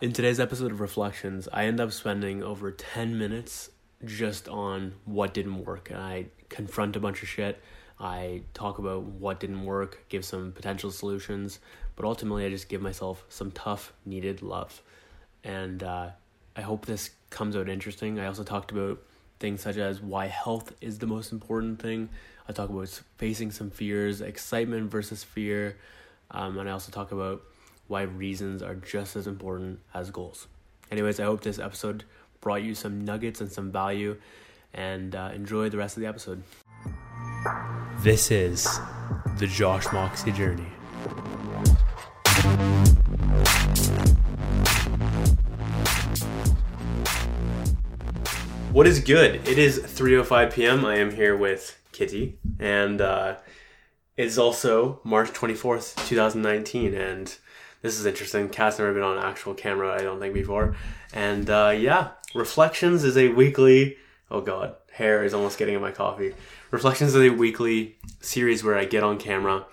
In today's episode of Reflections, I end up spending over 10 minutes just on what didn't work. I confront a bunch of shit. I talk about what didn't work, give some potential solutions, but ultimately, I just give myself some tough, needed love. And uh, I hope this comes out interesting. I also talked about things such as why health is the most important thing. I talk about facing some fears, excitement versus fear, um, and I also talk about why reasons are just as important as goals. Anyways, I hope this episode brought you some nuggets and some value, and uh, enjoy the rest of the episode. This is the Josh Moxie journey. What is good? It is 3:05 p.m. I am here with Kitty, and uh, it's also March 24th, 2019, and this is interesting. Cat's never been on actual camera, I don't think, before. And uh, yeah, Reflections is a weekly. Oh god, hair is almost getting in my coffee. Reflections is a weekly series where I get on camera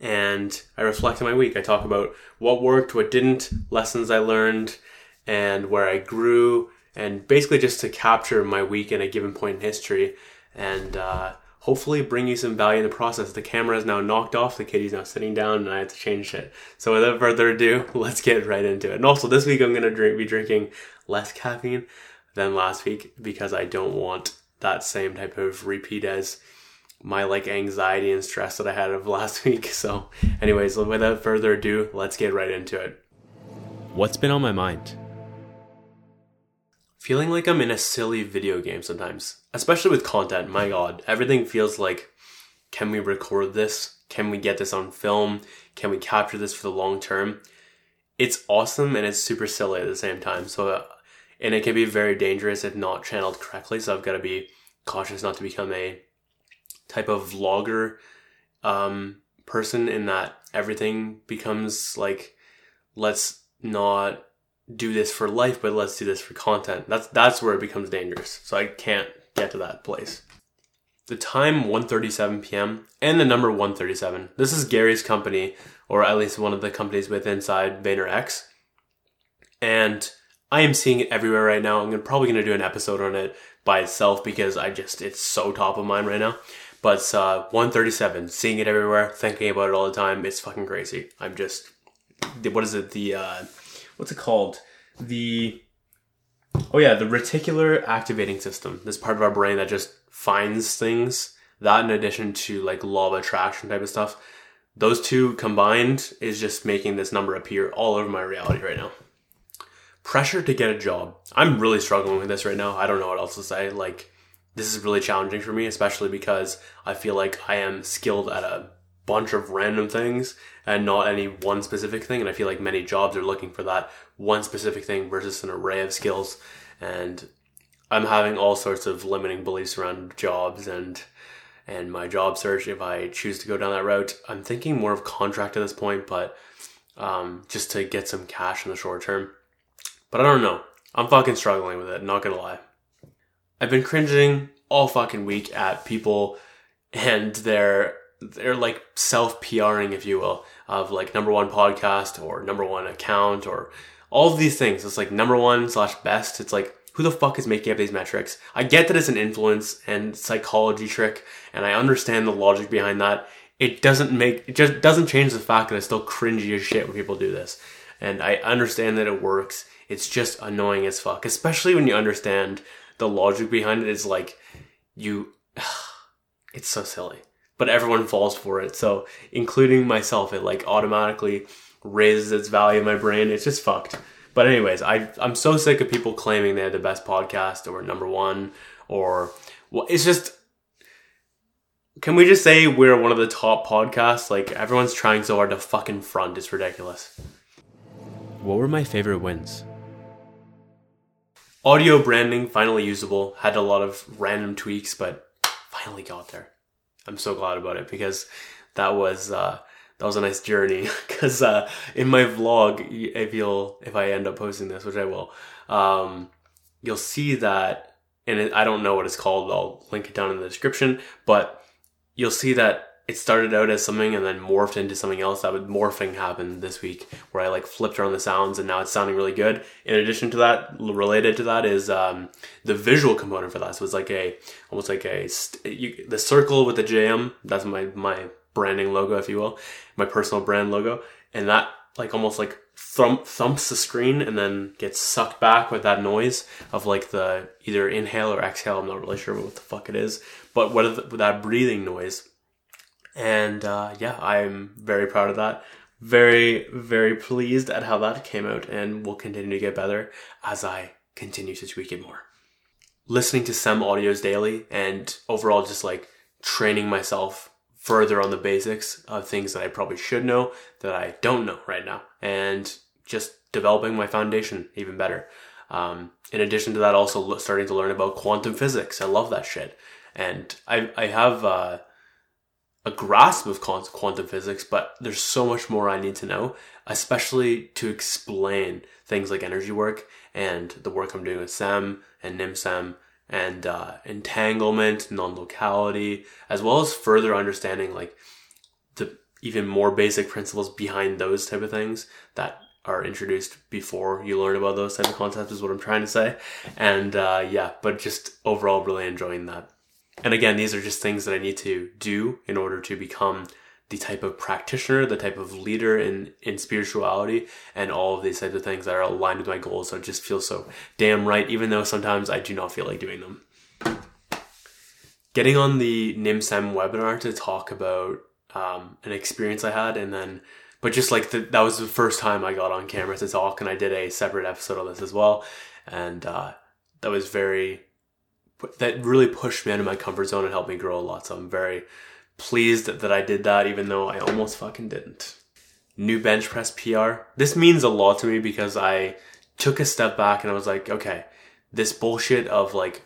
and I reflect on my week. I talk about what worked, what didn't, lessons I learned, and where I grew, and basically just to capture my week in a given point in history and uh, hopefully bring you some value in the process. The camera is now knocked off, the kitty's now sitting down, and I have to change it. So without further ado, let's get right into it. And also, this week I'm going to drink, be drinking less caffeine than last week because I don't want that same type of repeat as my like anxiety and stress that I had of last week. So, anyways, without further ado, let's get right into it. What's been on my mind? Feeling like I'm in a silly video game sometimes, especially with content. My god, everything feels like can we record this? Can we get this on film? Can we capture this for the long term? It's awesome and it's super silly at the same time. So, uh, and it can be very dangerous if not channeled correctly. So, I've got to be cautious not to become a type of vlogger um, person in that everything becomes like, let's not do this for life, but let's do this for content. That's that's where it becomes dangerous. So I can't get to that place. The time 1:37 p.m. and the number 137. This is Gary's company, or at least one of the companies with inside VaynerX. And I am seeing it everywhere right now. I'm probably going to do an episode on it by itself because I just it's so top of mind right now. But uh, 137, seeing it everywhere, thinking about it all the time. It's fucking crazy. I'm just what is it? The uh, what's it called? The oh yeah, the reticular activating system. This part of our brain that just finds things. That in addition to like law of attraction type of stuff. Those two combined is just making this number appear all over my reality right now. Pressure to get a job. I'm really struggling with this right now. I don't know what else to say. Like, this is really challenging for me, especially because I feel like I am skilled at a bunch of random things and not any one specific thing. And I feel like many jobs are looking for that one specific thing versus an array of skills. And I'm having all sorts of limiting beliefs around jobs and and my job search if I choose to go down that route. I'm thinking more of contract at this point, but um, just to get some cash in the short term. But I don't know. I'm fucking struggling with it, not gonna lie. I've been cringing all fucking week at people and their they're like self PRing, if you will, of like number one podcast or number one account or all of these things. It's like number one slash best. It's like, who the fuck is making up these metrics? I get that it's an influence and psychology trick, and I understand the logic behind that. It doesn't make, it just doesn't change the fact that it's still cringy as shit when people do this. And I understand that it works. It's just annoying as fuck, especially when you understand the logic behind it is like, you, it's so silly but everyone falls for it. So, including myself, it like automatically raises its value in my brain. It's just fucked. But anyways, I I'm so sick of people claiming they have the best podcast or number one or well, it's just. Can we just say we're one of the top podcasts? Like everyone's trying so hard to fucking front. It's ridiculous. What were my favorite wins? Audio branding finally usable. Had a lot of random tweaks, but finally got there. I'm so glad about it because that was uh, that was a nice journey. Because uh, in my vlog, if you'll if I end up posting this, which I will, um, you'll see that, and it, I don't know what it's called. I'll link it down in the description, but you'll see that it started out as something and then morphed into something else. That would morphing happen this week where I like flipped around the sounds and now it's sounding really good. In addition to that, related to that is um, the visual component for that. So it's like a almost like a you, the circle with the JM. That's my my branding logo, if you will, my personal brand logo, and that like almost like thump, thumps the screen and then gets sucked back with that noise of like the either inhale or exhale. I'm not really sure what the fuck it is, but what the, that breathing noise and uh, yeah, I'm very proud of that. Very, very pleased at how that came out and will continue to get better as I continue to tweak it more. Listening to some audios daily and overall just like training myself further on the basics of things that I probably should know that I don't know right now and just developing my foundation even better. Um, in addition to that, also starting to learn about quantum physics. I love that shit. And I, I have, uh, a grasp of quantum physics, but there's so much more I need to know, especially to explain things like energy work and the work I'm doing with SEM and NIMSEM and uh, entanglement, non-locality, as well as further understanding like the even more basic principles behind those type of things that are introduced before you learn about those type of concepts is what I'm trying to say. And uh, yeah, but just overall really enjoying that. And again, these are just things that I need to do in order to become the type of practitioner, the type of leader in, in spirituality, and all of these types of things that are aligned with my goals. So it just feels so damn right, even though sometimes I do not feel like doing them. Getting on the NIMSEM webinar to talk about um, an experience I had, and then, but just like the, that was the first time I got on camera to talk, and I did a separate episode of this as well, and uh, that was very that really pushed me out of my comfort zone and helped me grow a lot. So I'm very pleased that, I did that, even though I almost fucking didn't. New bench press PR. This means a lot to me because I took a step back and I was like, okay, this bullshit of like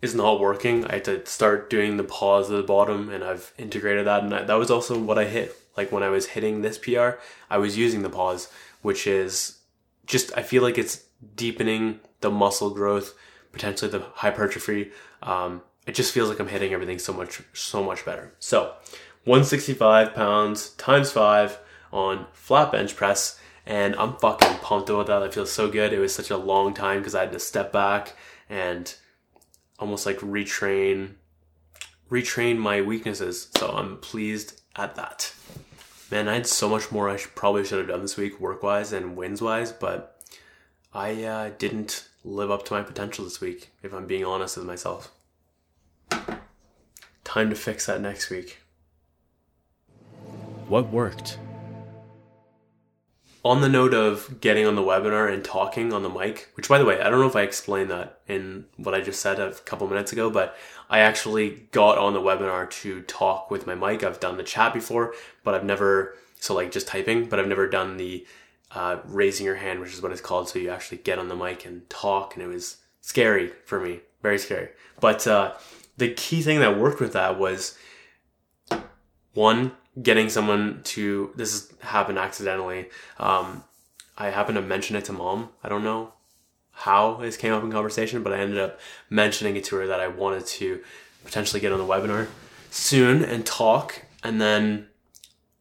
is not working. I had to start doing the pause at the bottom and I've integrated that. And I, that was also what I hit. Like when I was hitting this PR, I was using the pause, which is just, I feel like it's deepening the muscle growth potentially the hypertrophy. Um, it just feels like I'm hitting everything so much, so much better. So 165 pounds times five on flat bench press. And I'm fucking pumped about that. I feel so good. It was such a long time because I had to step back and almost like retrain, retrain my weaknesses. So I'm pleased at that. Man, I had so much more I should, probably should have done this week work wise and wins wise, but I uh, didn't live up to my potential this week, if I'm being honest with myself. Time to fix that next week. What worked? On the note of getting on the webinar and talking on the mic, which by the way, I don't know if I explained that in what I just said a couple minutes ago, but I actually got on the webinar to talk with my mic. I've done the chat before, but I've never, so like just typing, but I've never done the uh, raising your hand, which is what it's called. So you actually get on the mic and talk, and it was scary for me, very scary. But uh, the key thing that worked with that was one, getting someone to. This has happened accidentally. Um, I happened to mention it to mom. I don't know how this came up in conversation, but I ended up mentioning it to her that I wanted to potentially get on the webinar soon and talk. And then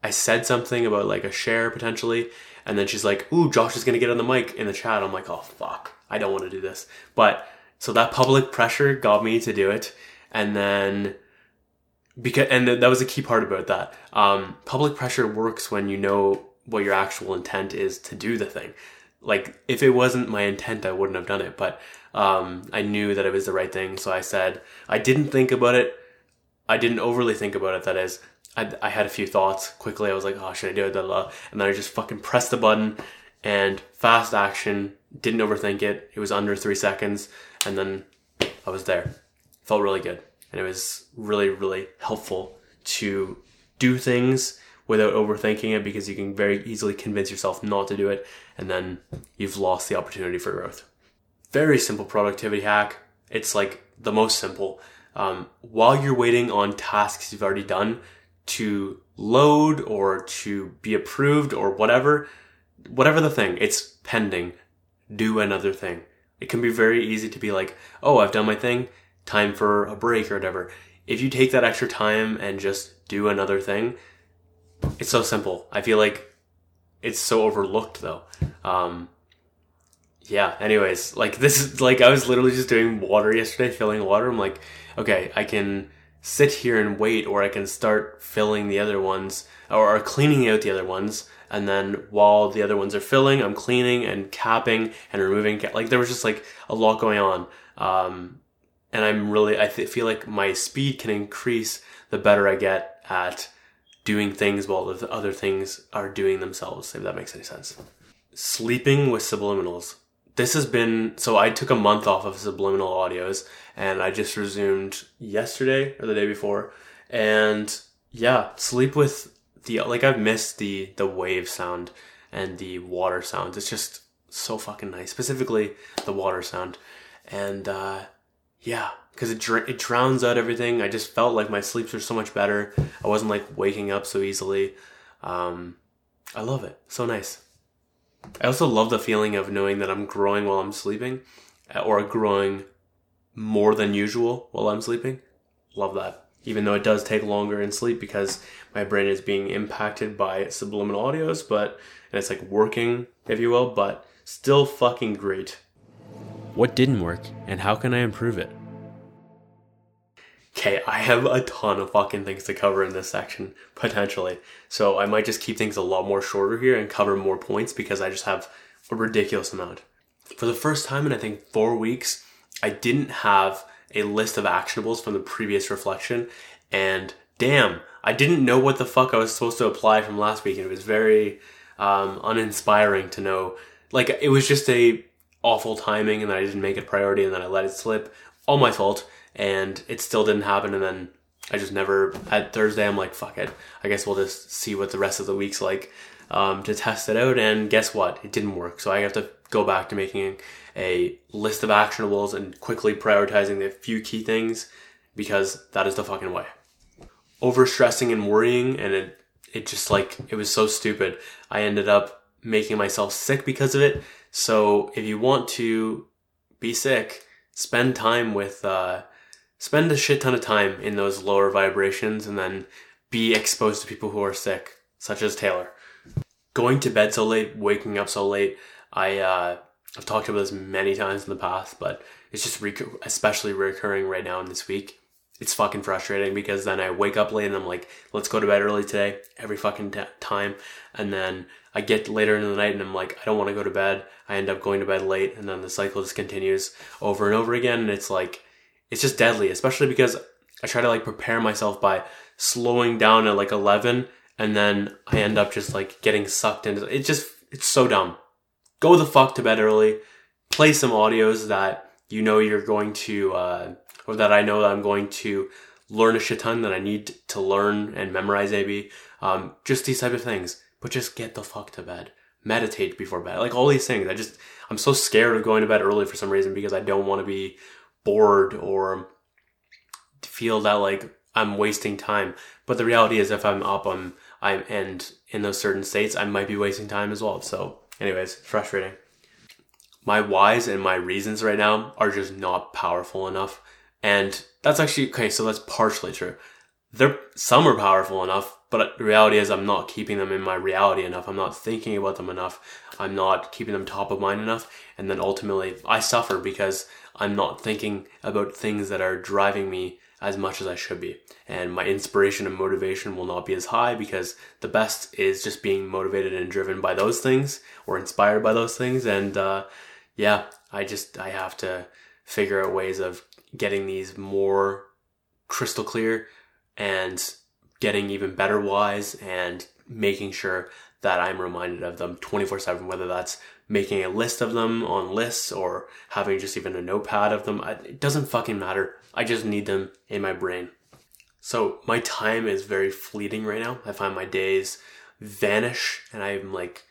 I said something about like a share potentially, and then she's like, "Ooh, Josh is gonna get on the mic in the chat." I'm like, "Oh fuck, I don't want to do this." But so that public pressure got me to do it, and then because and that was a key part about that. Um, public pressure works when you know what your actual intent is to do the thing. Like if it wasn't my intent, I wouldn't have done it. But um, I knew that it was the right thing, so I said I didn't think about it. I didn't overly think about it. That is, I, I had a few thoughts quickly. I was like, oh, should I do it? And then I just fucking pressed the button and fast action. Didn't overthink it. It was under three seconds. And then I was there. Felt really good. And it was really, really helpful to do things without overthinking it because you can very easily convince yourself not to do it. And then you've lost the opportunity for growth. Very simple productivity hack. It's like the most simple. Um, while you're waiting on tasks you've already done, to load or to be approved or whatever, whatever the thing, it's pending. Do another thing. It can be very easy to be like, oh, I've done my thing, time for a break or whatever. if you take that extra time and just do another thing, it's so simple. I feel like it's so overlooked though. Um, yeah, anyways, like this is like I was literally just doing water yesterday, filling water. I'm like, okay, I can sit here and wait, or I can start filling the other ones or, or cleaning out the other ones. And then while the other ones are filling, I'm cleaning and capping and removing. Like there was just like a lot going on. Um, and I'm really, I th- feel like my speed can increase the better I get at doing things while the other things are doing themselves, if that makes any sense. Sleeping with subliminals. This has been, so I took a month off of subliminal audios and I just resumed yesterday or the day before. And yeah, sleep with the, like I've missed the, the wave sound and the water sounds. It's just so fucking nice, specifically the water sound. And, uh, yeah, because it dr- it drowns out everything. I just felt like my sleeps were so much better. I wasn't like waking up so easily. Um, I love it. So nice. I also love the feeling of knowing that I'm growing while I'm sleeping, uh, or growing more than usual while I'm sleeping. Love that. Even though it does take longer in sleep because my brain is being impacted by subliminal audios, but and it's like working, if you will, but still fucking great. What didn't work, and how can I improve it? Okay, I have a ton of fucking things to cover in this section, potentially. So I might just keep things a lot more shorter here and cover more points because I just have a ridiculous amount. For the first time in I think four weeks, I didn't have a list of actionables from the previous reflection, and damn, I didn't know what the fuck I was supposed to apply from last week, and it was very um, uninspiring to know. Like, it was just a awful timing and I didn't make it priority and then I let it slip. All my fault. And it still didn't happen. And then I just never, at Thursday, I'm like, fuck it. I guess we'll just see what the rest of the week's like um, to test it out. And guess what? It didn't work. So I have to go back to making a list of actionables and quickly prioritizing the few key things because that is the fucking way. Over stressing and worrying and it, it just like, it was so stupid. I ended up making myself sick because of it. So if you want to be sick, spend time with, uh, spend a shit ton of time in those lower vibrations and then be exposed to people who are sick, such as Taylor. Going to bed so late, waking up so late, I, uh, I've talked about this many times in the past, but it's just especially recurring right now in this week. It's fucking frustrating because then I wake up late and I'm like, let's go to bed early today, every fucking t- time. And then I get later in the night and I'm like, I don't want to go to bed. I end up going to bed late and then the cycle just continues over and over again. And it's like, it's just deadly, especially because I try to like prepare myself by slowing down at like 11 and then I end up just like getting sucked into it. Just, it's so dumb. Go the fuck to bed early. Play some audios that you know you're going to, uh, or that I know that I'm going to learn a shit ton that I need to learn and memorize maybe. Um, just these type of things but just get the fuck to bed. Meditate before bed. Like all these things. I just, I'm so scared of going to bed early for some reason because I don't want to be bored or feel that like I'm wasting time. But the reality is if I'm up, I'm, I'm, and in those certain states, I might be wasting time as well. So anyways, frustrating. My whys and my reasons right now are just not powerful enough. And that's actually, okay, so that's partially true. They're, some are powerful enough but the reality is I'm not keeping them in my reality enough. I'm not thinking about them enough. I'm not keeping them top of mind enough. And then ultimately I suffer because I'm not thinking about things that are driving me as much as I should be. And my inspiration and motivation will not be as high because the best is just being motivated and driven by those things or inspired by those things. And, uh, yeah, I just, I have to figure out ways of getting these more crystal clear and getting even better whys and making sure that I'm reminded of them 24 7, whether that's making a list of them on lists or having just even a notepad of them. It doesn't fucking matter. I just need them in my brain. So my time is very fleeting right now. I find my days vanish and I'm like,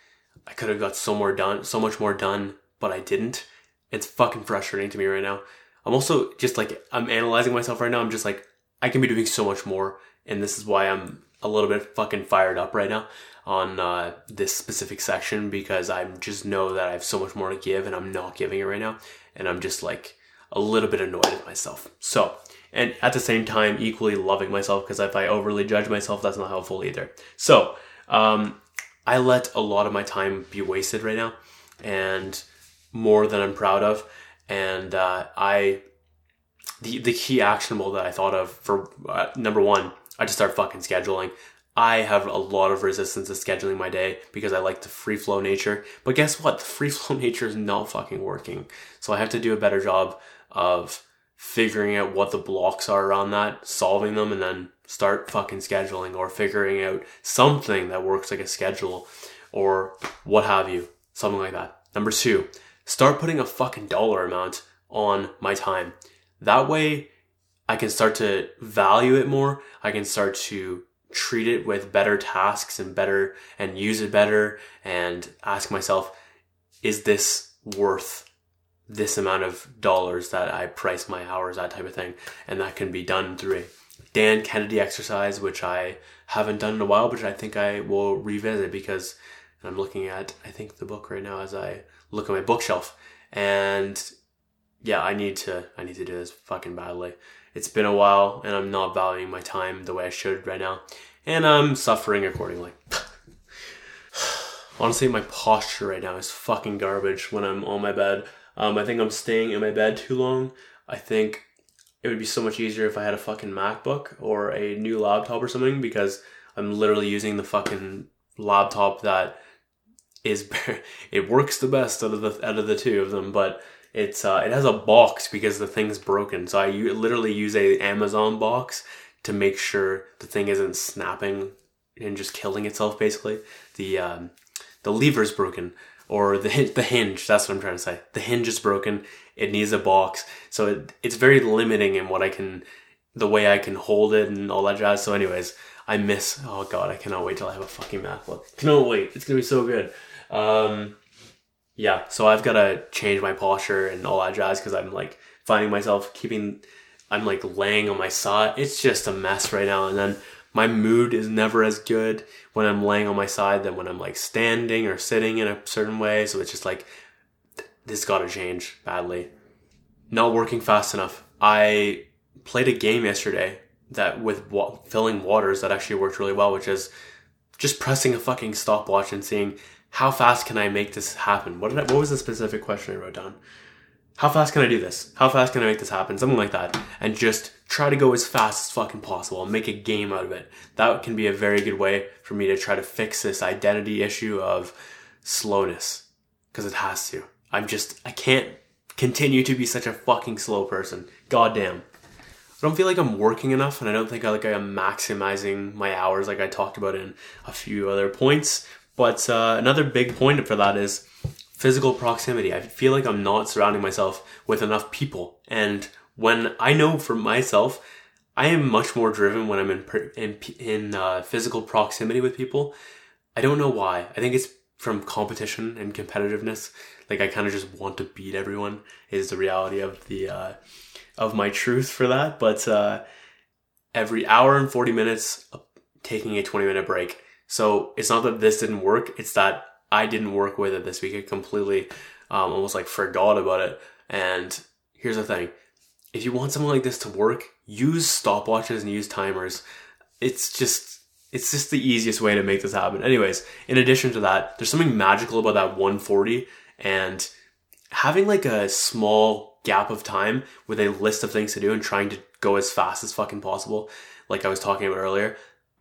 I could have got so more done, so much more done, but I didn't. It's fucking frustrating to me right now. I'm also just like, I'm analyzing myself right now. I'm just like, I can be doing so much more and this is why I'm a little bit fucking fired up right now on uh, this specific section because I just know that I have so much more to give and I'm not giving it right now, and I'm just like a little bit annoyed at myself. So, and at the same time equally loving myself because if I overly judge myself, that's not helpful either. So, um, I let a lot of my time be wasted right now and more than I'm proud of. And uh, I, the, the key actionable that I thought of for uh, number one, I just start fucking scheduling. I have a lot of resistance to scheduling my day because I like the free flow nature. But guess what? The free flow nature is not fucking working. So I have to do a better job of figuring out what the blocks are around that, solving them, and then start fucking scheduling or figuring out something that works like a schedule or what have you. Something like that. Number two, start putting a fucking dollar amount on my time. That way I can start to value it more. I can start to treat it with better tasks and better and use it better and ask myself, is this worth this amount of dollars that I price my hours, that type of thing. And that can be done through a Dan Kennedy exercise, which I haven't done in a while, but I think I will revisit because I'm looking at, I think the book right now as I look at my bookshelf. And yeah, I need to, I need to do this fucking badly. It's been a while and I'm not valuing my time the way I should right now. And I'm suffering accordingly. Honestly, my posture right now is fucking garbage when I'm on my bed. Um, I think I'm staying in my bed too long. I think it would be so much easier if I had a fucking MacBook or a new laptop or something because I'm literally using the fucking laptop that is it works the best out of the out of the two of them, but it's uh, it has a box because the thing's broken. So I literally use a Amazon box to make sure the thing isn't snapping and just killing itself. Basically, the um, the lever's broken or the the hinge. That's what I'm trying to say. The hinge is broken. It needs a box, so it, it's very limiting in what I can, the way I can hold it and all that jazz. So, anyways, I miss. Oh god, I cannot wait till I have a fucking MacBook. Cannot wait. It's gonna be so good. Um, yeah. So I've got to change my posture and all that jazz because I'm like finding myself keeping. I'm like laying on my side. It's just a mess right now, and then my mood is never as good when I'm laying on my side than when I'm like standing or sitting in a certain way. So it's just like, this got to change badly. Not working fast enough. I played a game yesterday that with wa- filling waters that actually worked really well, which is just pressing a fucking stopwatch and seeing how fast can I make this happen. What did I, what was the specific question I wrote down? How fast can I do this? How fast can I make this happen? Something like that. And just try to go as fast as fucking possible and make a game out of it. That can be a very good way for me to try to fix this identity issue of slowness. Cause it has to. I'm just, I can't continue to be such a fucking slow person. Goddamn. I don't feel like I'm working enough and I don't think I like I'm maximizing my hours like I talked about in a few other points. But uh, another big point for that is physical proximity. I feel like I'm not surrounding myself with enough people. And when I know for myself, I am much more driven when I'm in in, in uh, physical proximity with people. I don't know why. I think it's from competition and competitiveness. Like I kind of just want to beat everyone. Is the reality of the uh, of my truth for that. But uh, every hour and forty minutes, taking a twenty minute break. So it's not that this didn't work. It's that I didn't work with it this week. I completely um, almost like forgot about it. And here's the thing if you want something like this to work, use stopwatches and use timers. It's just it's just the easiest way to make this happen. Anyways, in addition to that, there's something magical about that 140 and having like a small gap of time with a list of things to do and trying to go as fast as fucking possible, like I was talking about earlier.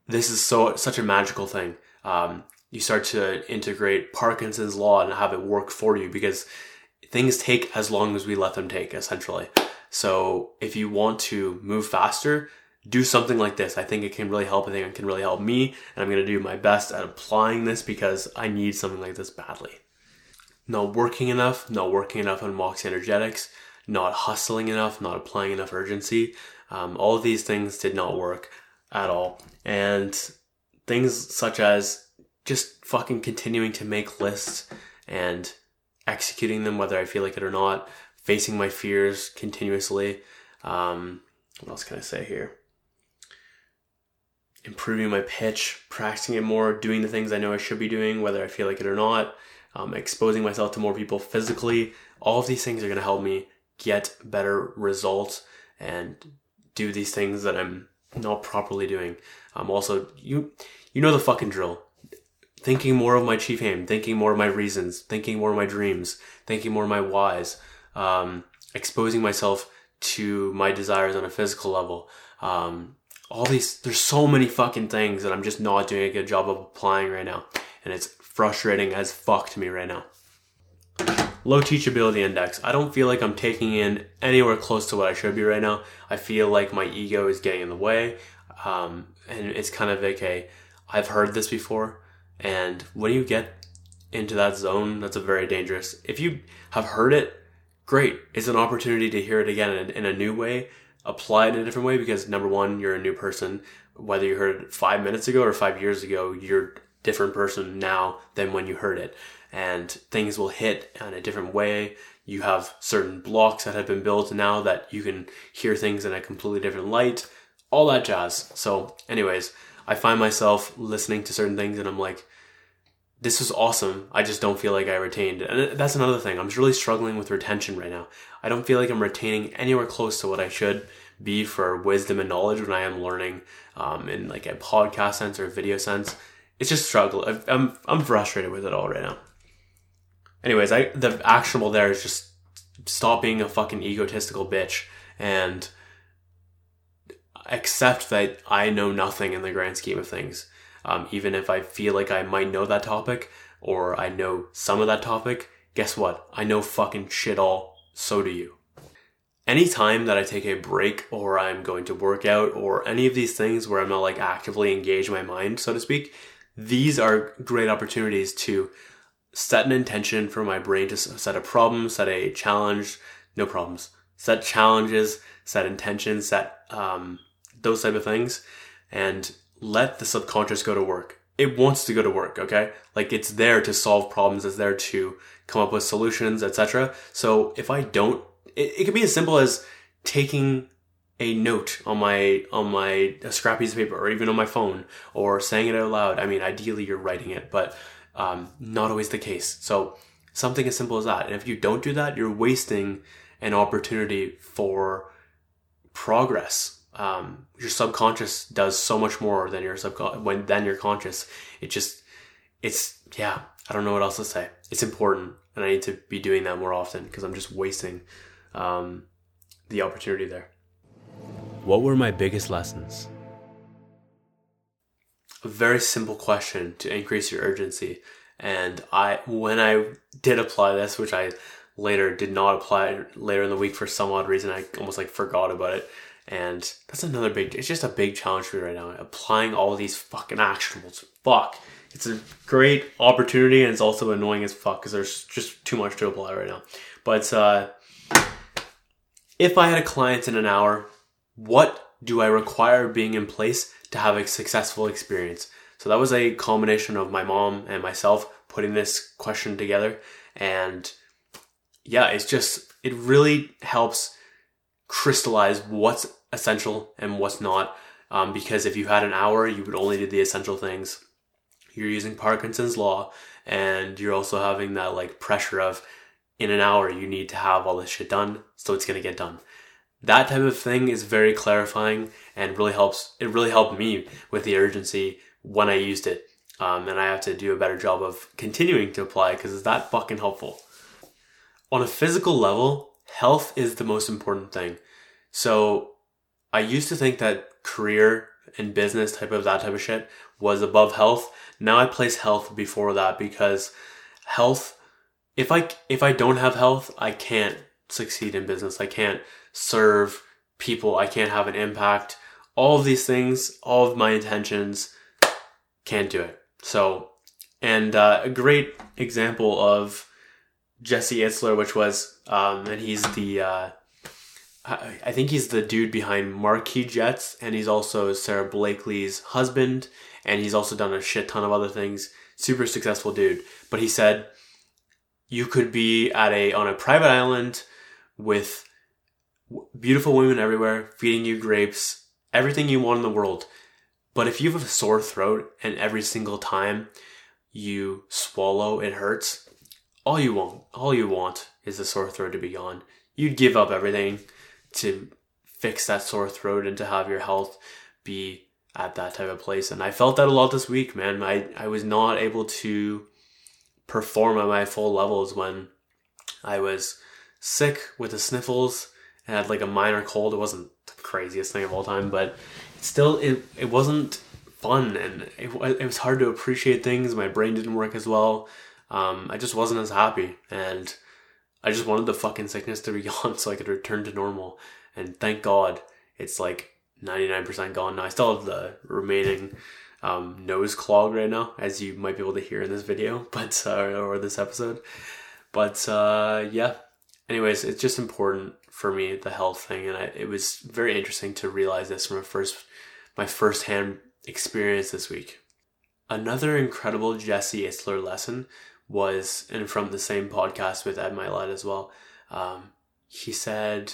This is so such a magical thing. Um, you start to integrate Parkinson's law and have it work for you because things take as long as we let them take, essentially. So if you want to move faster, do something like this. I think it can really help. I think it can really help me. And I'm to do my best at applying this because I need something like this badly. Not working enough, not working enough on Moxie Energetics, not hustling enough, not applying enough urgency. Um, all of these things did not work at all. And things such as just fucking continuing to make lists and executing them, whether I feel like it or not, facing my fears continuously. Um, what else can I say here? Improving my pitch, practicing it more, doing the things I know I should be doing, whether I feel like it or not, um, exposing myself to more people physically. All of these things are going to help me get better results and do these things that I'm not properly doing. I'm also you you know the fucking drill. Thinking more of my chief aim, thinking more of my reasons, thinking more of my dreams, thinking more of my whys, um, exposing myself to my desires on a physical level. Um, all these, there's so many fucking things that I'm just not doing a good job of applying right now. And it's frustrating as fuck to me right now. Low teachability index. I don't feel like I'm taking in anywhere close to what I should be right now. I feel like my ego is getting in the way. Um, and it's kind of like a, I've heard this before. And when you get into that zone, that's a very dangerous. If you have heard it, great. It's an opportunity to hear it again in, in a new way, apply it in a different way because number one, you're a new person. Whether you heard it five minutes ago or five years ago, you're a different person now than when you heard it. And things will hit in a different way. You have certain blocks that have been built now that you can hear things in a completely different light, all that jazz. So, anyways, I find myself listening to certain things and I'm like, this was awesome. I just don't feel like I retained. And that's another thing. I'm just really struggling with retention right now. I don't feel like I'm retaining anywhere close to what I should be for wisdom and knowledge when I am learning um, in like a podcast sense or a video sense. It's just struggle. I'm I'm frustrated with it all right now. Anyways, I the actionable there is just stop being a fucking egotistical bitch and accept that I know nothing in the grand scheme of things. Um, even if I feel like I might know that topic or I know some of that topic, guess what? I know fucking shit all. So do you. Anytime that I take a break or I'm going to work out or any of these things where I'm not like actively engage my mind, so to speak, these are great opportunities to set an intention for my brain to set a problem, set a challenge, no problems, set challenges, set intentions, set um, those type of things, and let the subconscious go to work. It wants to go to work, okay? Like it's there to solve problems, it's there to come up with solutions, etc. So if I don't, it, it could be as simple as taking a note on my on my a scrap piece of paper or even on my phone or saying it out loud. I mean, ideally you're writing it, but um, not always the case. So something as simple as that. And if you don't do that, you're wasting an opportunity for progress um, your subconscious does so much more than your subconscious when than your conscious. It just it's yeah. I don't know what else to say. It's important, and I need to be doing that more often because I'm just wasting um, the opportunity there. What were my biggest lessons? A very simple question to increase your urgency. And I, when I did apply this, which I later did not apply later in the week for some odd reason, I almost like forgot about it. And that's another big, it's just a big challenge for me right now. Applying all these fucking actionables. Fuck. It's a great opportunity and it's also annoying as fuck because there's just too much to apply right now. But uh, if I had a client in an hour, what do I require being in place to have a successful experience? So that was a combination of my mom and myself putting this question together. And yeah, it's just, it really helps crystallize what's essential and what's not. Um, because if you had an hour, you would only do the essential things. You're using Parkinson's law, and you're also having that like pressure of in an hour you need to have all this shit done, so it's gonna get done. That type of thing is very clarifying and really helps. It really helped me with the urgency when I used it, um, and I have to do a better job of continuing to apply because it's that fucking helpful. On a physical level, health is the most important thing. So I used to think that career and business type of that type of shit was above health. Now I place health before that because health if I if I don't have health, I can't succeed in business. I can't serve people. I can't have an impact. All of these things, all of my intentions can't do it. So, and uh, a great example of Jesse Itzler, which was, um, and he's the, uh, I think he's the dude behind Marquis Jets, and he's also Sara Blakely's husband, and he's also done a shit ton of other things. Super successful dude. But he said, you could be at a on a private island with beautiful women everywhere, feeding you grapes, everything you want in the world. But if you have a sore throat and every single time you swallow it hurts, all you want, all you want is the sore throat to be gone. You'd give up everything to fix that sore throat and to have your health be at that type of place. And I felt that a lot this week, man. I, I was not able to perform at my full levels when I was sick with the sniffles and had like a minor cold. It wasn't the craziest thing of all time, but still, it, it wasn't fun and it, it was hard to appreciate things. My brain didn't work as well. Um, I just wasn't as happy and I just wanted the fucking sickness to be gone so I could return to normal. And thank God it's like 99% gone now. I still have the remaining um, nose clog right now, as you might be able to hear in this video, but uh, or this episode. But uh, yeah. Anyways, it's just important for me the health thing, and I, it was very interesting to realize this from a first my first hand experience this week. Another incredible Jesse Itzler lesson was, and from the same podcast with Ed Mylett as well. Um, he said,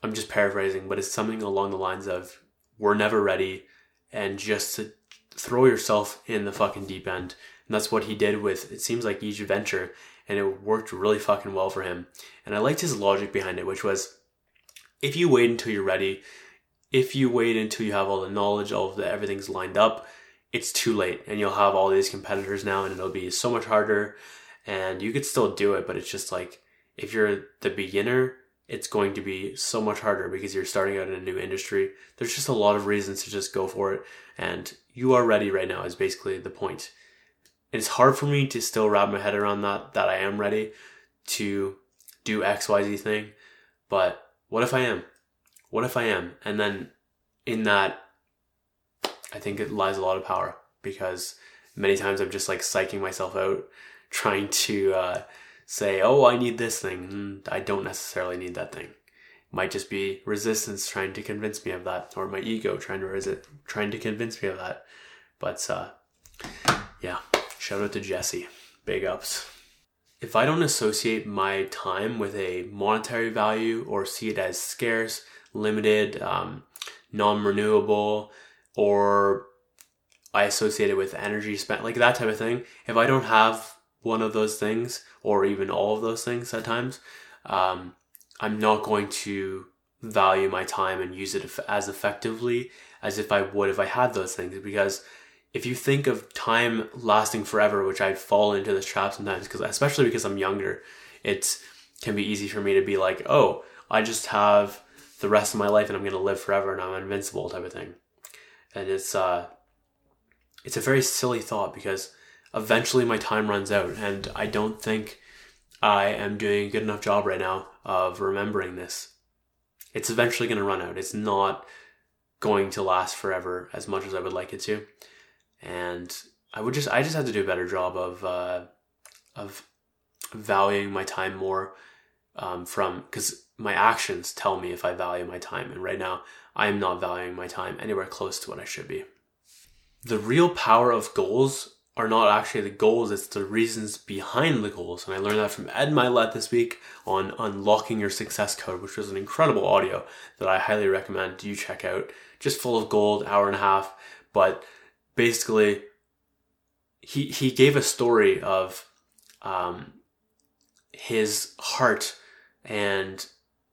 I'm just paraphrasing, but it's something along the lines of, "We're never ready," and just to throw yourself in the fucking deep end. And that's what he did with it seems like each venture, and it worked really fucking well for him. And I liked his logic behind it, which was, if you wait until you're ready, if you wait until you have all the knowledge, all of the everything's lined up, it's too late, and you'll have all these competitors now, and it'll be so much harder. And you could still do it, but it's just like if you're the beginner it's going to be so much harder because you're starting out in a new industry. There's just a lot of reasons to just go for it. And you are ready right now, is basically the point. It's hard for me to still wrap my head around that, that I am ready to do XYZ thing. But what if I am? What if I am? And then in that, I think it lies a lot of power because many times I'm just like psyching myself out, trying to, uh, say, oh, I need this thing. Mm, I don't necessarily need that thing. It might just be resistance trying to convince me of that, or my ego trying to resist, trying to convince me of that. But uh, yeah, shout out to Jesse. Big ups. If I don't associate my time with a monetary value or see it as scarce, limited, um, non renewable, or I associate it with energy spent, like that type of thing, if I don't have one of those things or even all of those things at times, um, I'm not going to value my time and use it as effectively as if I would if I had those things. Because if you think of time lasting forever, which I fall into this trap sometimes, because especially because I'm younger, it can be easy for me to be like, oh, I just have the rest of my life and I'm going to live forever and I'm invincible type of thing. And it's uh, it's a very silly thought because eventually my time runs out and I don't think I am doing a good enough job right now of remembering this. It's eventually going to run out. It's not going to last forever as much as I would like it to. And I would just I just have to do a better job of uh, of valuing my time more um, from because my actions tell me if I value my time, and right now I am not valuing my time anywhere close to what I should be. The real power of goals are not actually the goals, it's the reasons behind the goals. And I learned that from Ed Mylett this week on Unlocking Your Success Code, which was an incredible audio that I highly recommend you check out. Just full of gold, hour and a half. But basically, he, he gave a story of um, his heart and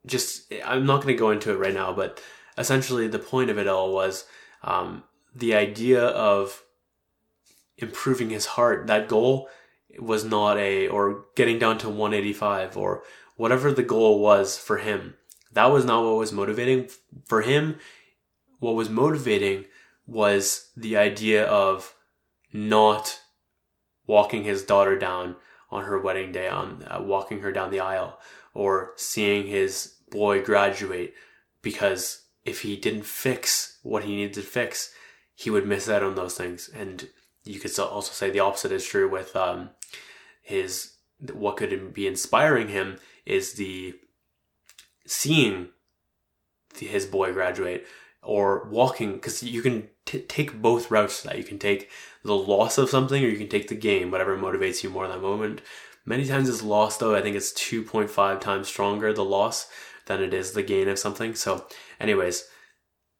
just, I'm not going to go into it right now, but essentially the point of it all was um, the idea of improving his heart. That goal was not a, or getting down to 185 or whatever the goal was for him. That was not what was motivating. For him, what was motivating was the idea of not walking his daughter down on her wedding day, on uh, walking her down the aisle, or seeing his boy graduate, because if he didn't fix what he needed to fix, he would miss out on those things. And you could also say the opposite is true with um, his what could be inspiring him is the seeing his boy graduate or walking because you can t- take both routes to that you can take the loss of something or you can take the gain whatever motivates you more in that moment many times it's loss, though i think it's 2.5 times stronger the loss than it is the gain of something so anyways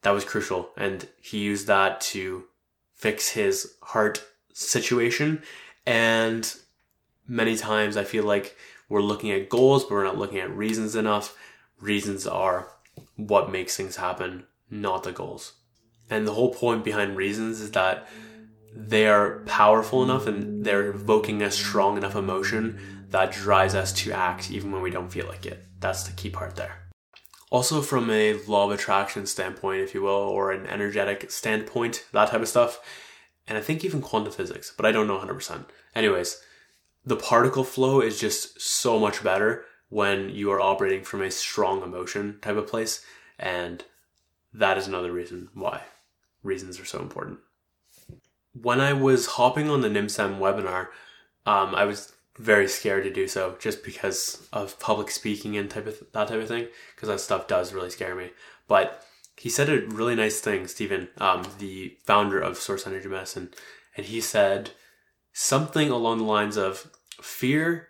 that was crucial and he used that to fix his heart situation. And many times I feel like we're looking at goals, but we're not looking at reasons enough. Reasons are what makes things happen, not the goals. And the whole point behind reasons is that they are powerful enough and they're evoking a strong enough emotion that drives us to act even when we don't feel like it. That's the key part there. Also, from a law of attraction standpoint, if you will, or an energetic standpoint, that type of stuff, and I think even quantum physics, but I don't know 100%. Anyways, the particle flow is just so much better when you are operating from a strong emotion type of place, and that is another reason why reasons are so important. When I was hopping on the NIMSAM webinar, um, I was very scared to do so just because of public speaking and type of that type of thing because that stuff does really scare me. But he said a really nice thing, Stephen, um, the founder of Source Energy Medicine, and he said something along the lines of fear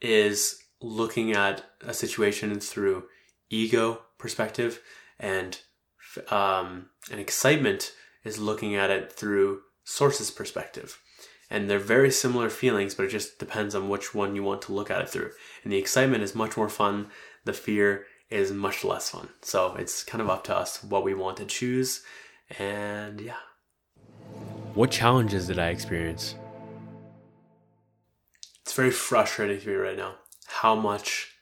is looking at a situation through ego perspective and um, and excitement is looking at it through source's perspective and they're very similar feelings, but it just depends on which one you want to look at it through. And the excitement is much more fun, the fear is much less fun. So it's kind of up to us what we want to choose. And yeah. What challenges did I experience? It's very frustrating to me right now how much.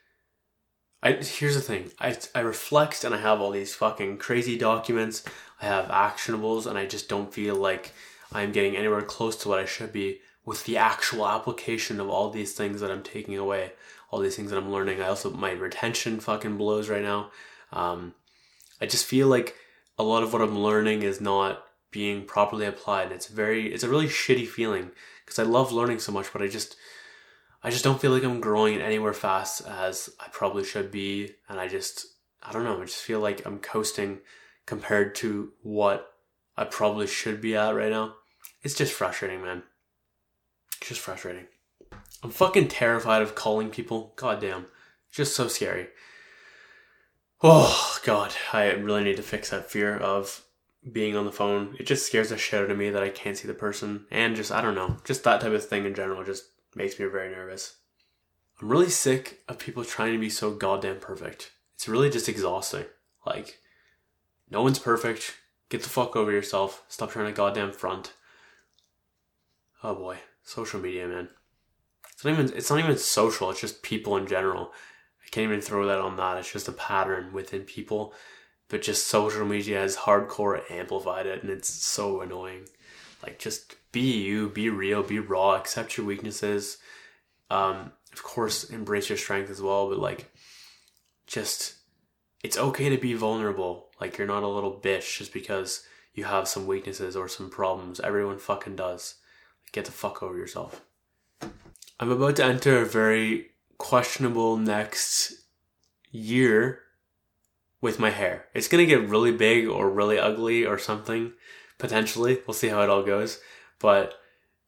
I, here's the thing I, I reflect and I have all these fucking crazy documents, I have actionables, and I just don't feel like I'm getting anywhere close to what I should be with the actual application of all these things that I'm taking away, all these things that I'm learning. I also, my retention fucking blows right now. Um, I just feel like a lot of what I'm learning is not being properly applied. It's very, it's a really shitty feeling because I love learning so much, but I just, I just don't feel like I'm growing anywhere fast as I probably should be. And I just, I don't know, I just feel like I'm coasting compared to what I probably should be at right now. It's just frustrating, man. It's just frustrating. I'm fucking terrified of calling people. God damn. Just so scary. Oh, God. I really need to fix that fear of being on the phone. It just scares the shit out of me that I can't see the person. And just, I don't know, just that type of thing in general just makes me very nervous. I'm really sick of people trying to be so goddamn perfect. It's really just exhausting. Like, no one's perfect. Get the fuck over yourself. Stop trying to goddamn front. Oh boy, social media, man. It's not even it's not even social. It's just people in general. I can't even throw that on that. It's just a pattern within people. But just social media has hardcore amplified it, and it's so annoying. Like just be you, be real, be raw, accept your weaknesses. Um, of course, embrace your strength as well. But like, just it's okay to be vulnerable. Like you're not a little bitch just because you have some weaknesses or some problems. Everyone fucking does. Get the fuck over yourself. I'm about to enter a very questionable next year with my hair. It's gonna get really big or really ugly or something, potentially. We'll see how it all goes. But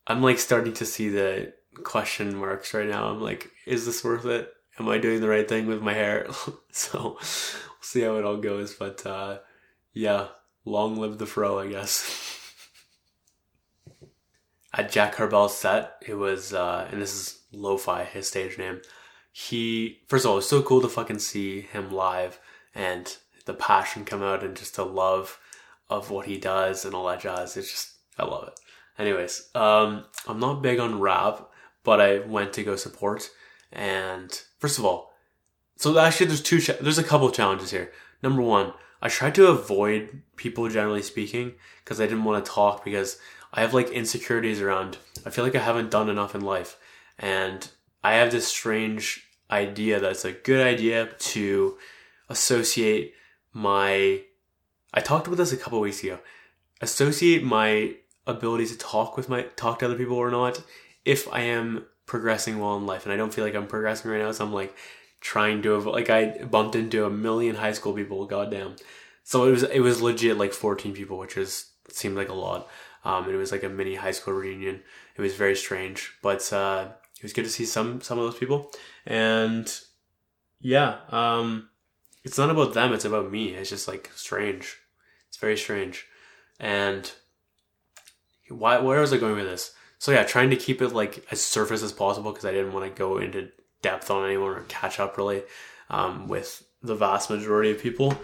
I'm like starting to see the question marks right now. I'm like, is this worth it? Am I doing the right thing with my hair? so we'll see how it all goes. But uh, yeah, long live the fro, I guess. at Jack Carbell's set, it was, uh, and this is Lo-Fi, his stage name. He, first of all, it was so cool to fucking see him live and the passion come out and just the love of what he does and all that jazz. It's just, I love it. Anyways, um, I'm not big on rap, but I went to go support. And first of all, so actually there's two, cha- there's a couple of challenges here. Number one, I tried to avoid people generally speaking because I didn't want to talk because I have like insecurities around. I feel like I haven't done enough in life, and I have this strange idea that it's a good idea to associate my. I talked about this a couple weeks ago. Associate my ability to talk with my talk to other people or not if I am progressing well in life, and I don't feel like I'm progressing right now. So I'm like trying to avoid like I bumped into a million high school people. Goddamn. So it was it was legit like 14 people, which is seemed like a lot. Um, and it was like a mini high school reunion. It was very strange, but uh, it was good to see some some of those people. And yeah, um, it's not about them; it's about me. It's just like strange. It's very strange. And why? Where was I going with this? So yeah, trying to keep it like as surface as possible because I didn't want to go into depth on anyone or catch up really um, with the vast majority of people.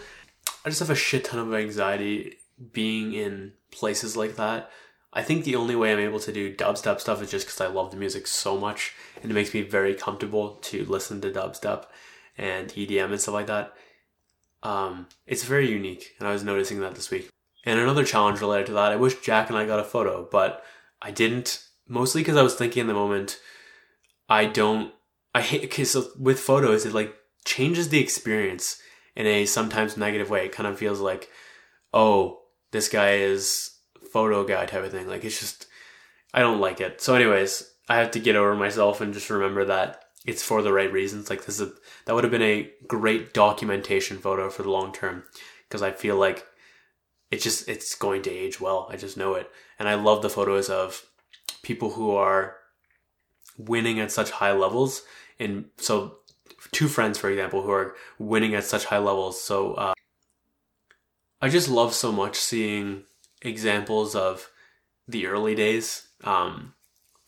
I just have a shit ton of anxiety being in places like that. I think the only way I'm able to do dubstep stuff is just because I love the music so much and it makes me very comfortable to listen to dubstep and EDM and stuff like that. Um, it's very unique, and I was noticing that this week. And another challenge related to that, I wish Jack and I got a photo, but I didn't. Mostly because I was thinking in the moment, I don't. I hate because with photos, it like changes the experience in a sometimes negative way. It kind of feels like, oh, this guy is photo guy type of thing. Like it's just, I don't like it. So, anyways, I have to get over myself and just remember that it's for the right reasons. Like this is a, that would have been a great documentation photo for the long term because I feel like it just it's going to age well. I just know it, and I love the photos of people who are winning at such high levels. And so, two friends, for example, who are winning at such high levels. So, uh, I just love so much seeing examples of the early days. Um,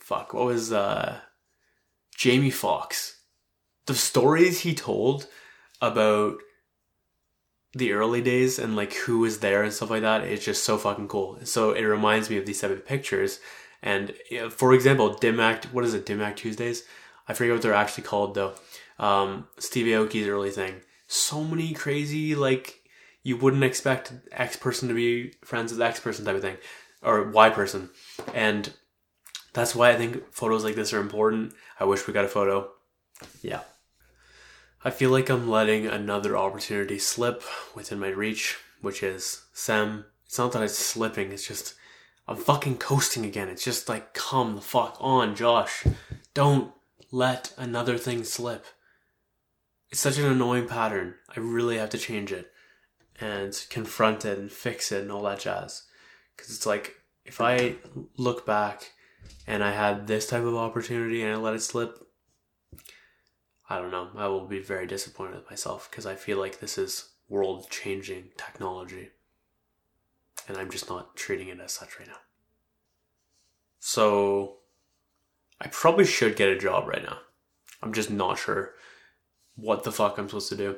fuck, what was uh, Jamie Foxx? The stories he told about the early days and like who was there and stuff like that it's just so fucking cool. So it reminds me of these type of pictures. And for example Dim Mak what is it Dim Mak tuesdays? I forget what they're actually called though. Um, steve aoki's early thing. So many crazy like you wouldn't expect x person to be friends with x person type of thing or y person. And that's why i think photos like this are important. I wish we got a photo. Yeah I feel like I'm letting another opportunity slip within my reach, which is Sam. It's not that it's slipping, it's just I'm fucking coasting again. It's just like, come the fuck on, Josh. Don't let another thing slip. It's such an annoying pattern. I really have to change it and confront it and fix it and all that jazz. Because it's like, if I look back and I had this type of opportunity and I let it slip, I don't know. I will be very disappointed with myself because I feel like this is world changing technology. And I'm just not treating it as such right now. So, I probably should get a job right now. I'm just not sure what the fuck I'm supposed to do.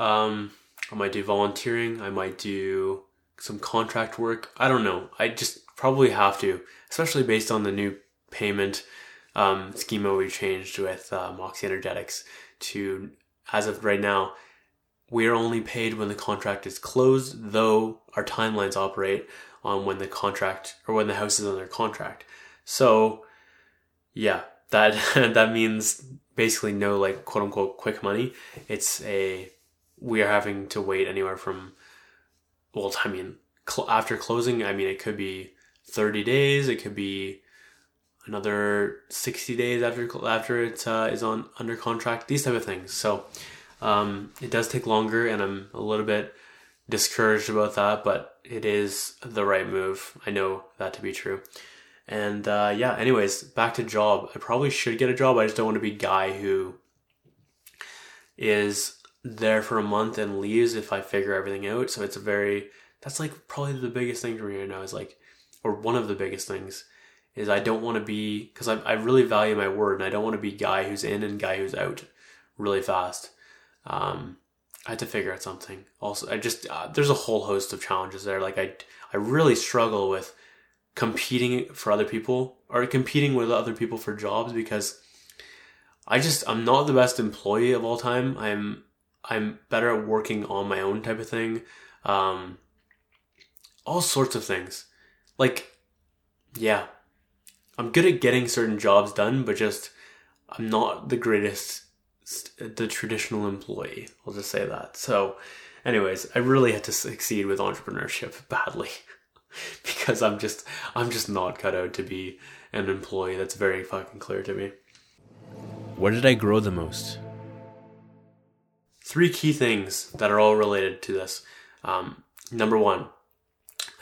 Um, I might do volunteering. I might do some contract work. I don't know. I just probably have to, especially based on the new payment um, schema we changed with uh, Moxie Energetics to, as of right now, we are only paid when the contract is closed, though our timelines operate on when the contract or when the house is under contract. So, yeah, that that means basically no like quote unquote quick money. It's a we are having to wait anywhere from well, I mean, cl- after closing, I mean it could be thirty days, it could be another 60 days after after it uh, is on under contract these type of things. So um, it does take longer and i'm a little bit discouraged about that but it is the right move. I know that to be true. And uh, yeah anyways back to job. I probably should get a job. I just don't want to be guy who is there for a month and leaves if i figure everything out. So it's a very that's like probably the biggest thing for me right now is like or one of the biggest things is I don't want to be because I, I really value my word and I don't want to be guy who's in and guy who's out really fast. Um, I had to figure out something. Also, I just uh, there's a whole host of challenges there. Like I I really struggle with competing for other people or competing with other people for jobs because I just I'm not the best employee of all time. I'm I'm better at working on my own type of thing. Um, all sorts of things. Like yeah, I'm good at getting certain jobs done, but just I'm not the greatest, the traditional employee. I'll just say that. So, anyways, I really had to succeed with entrepreneurship badly because I'm just I'm just not cut out to be an employee. That's very fucking clear to me. Where did I grow the most? Three key things that are all related to this. Um, number one,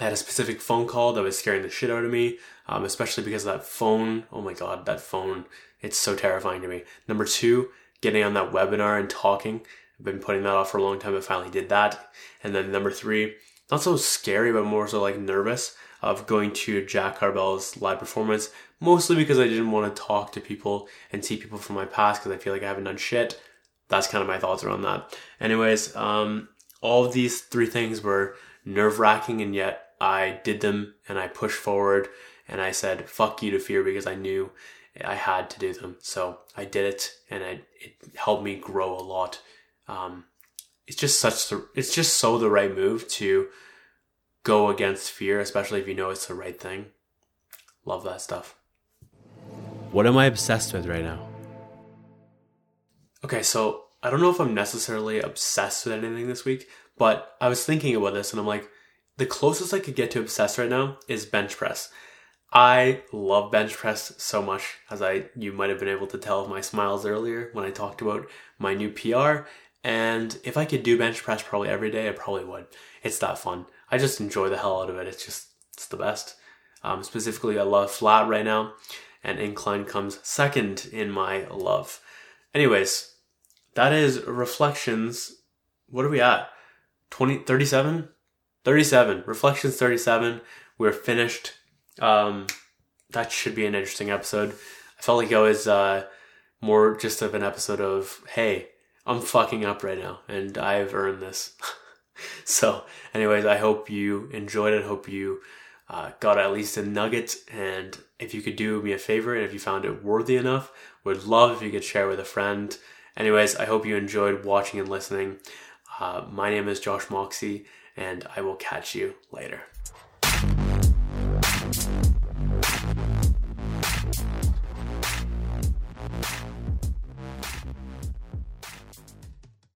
I had a specific phone call that was scaring the shit out of me, um, especially because of that phone. Oh my god, that phone. It's so terrifying to me. Number two, getting on that webinar and talking. I've been putting that off for a long time, but finally did that. And then number three, not so scary, but more so like nervous of going to Jack Carbell's live performance, mostly because I didn't want to talk to people and see people from my past because I feel like I haven't done shit. That's kind of my thoughts around that. Anyways, um, all of these three things were nerve wracking, and yet I did them and I pushed forward and I said, fuck you to fear because I knew I had to do them. So I did it and it, it helped me grow a lot. Um, it's just such the, it's just so the right move to go against fear, especially if you know it's the right thing. Love that stuff. What am I obsessed with right now? Okay, so I don't know if I'm necessarily obsessed with anything this week, but I was thinking about this and I'm like, the closest I could get to obsessed right now is bench press. I love bench press so much, as I you might have been able to tell my smiles earlier when I talked about my new PR. And if I could do bench press probably every day, I probably would. It's that fun. I just enjoy the hell out of it. It's just it's the best. Um, specifically, I love flat right now, and incline comes second in my love. Anyways, that is reflections. What are we at? 20, 37? 37. Reflections 37. We're finished. Um, that should be an interesting episode. I felt like it was uh, more just of an episode of, hey, I'm fucking up right now and I've earned this. so, anyways, I hope you enjoyed it. Hope you uh, got at least a nugget. And if you could do me a favor and if you found it worthy enough, would love if you could share with a friend. Anyways, I hope you enjoyed watching and listening. Uh, my name is Josh Moxie, and I will catch you later.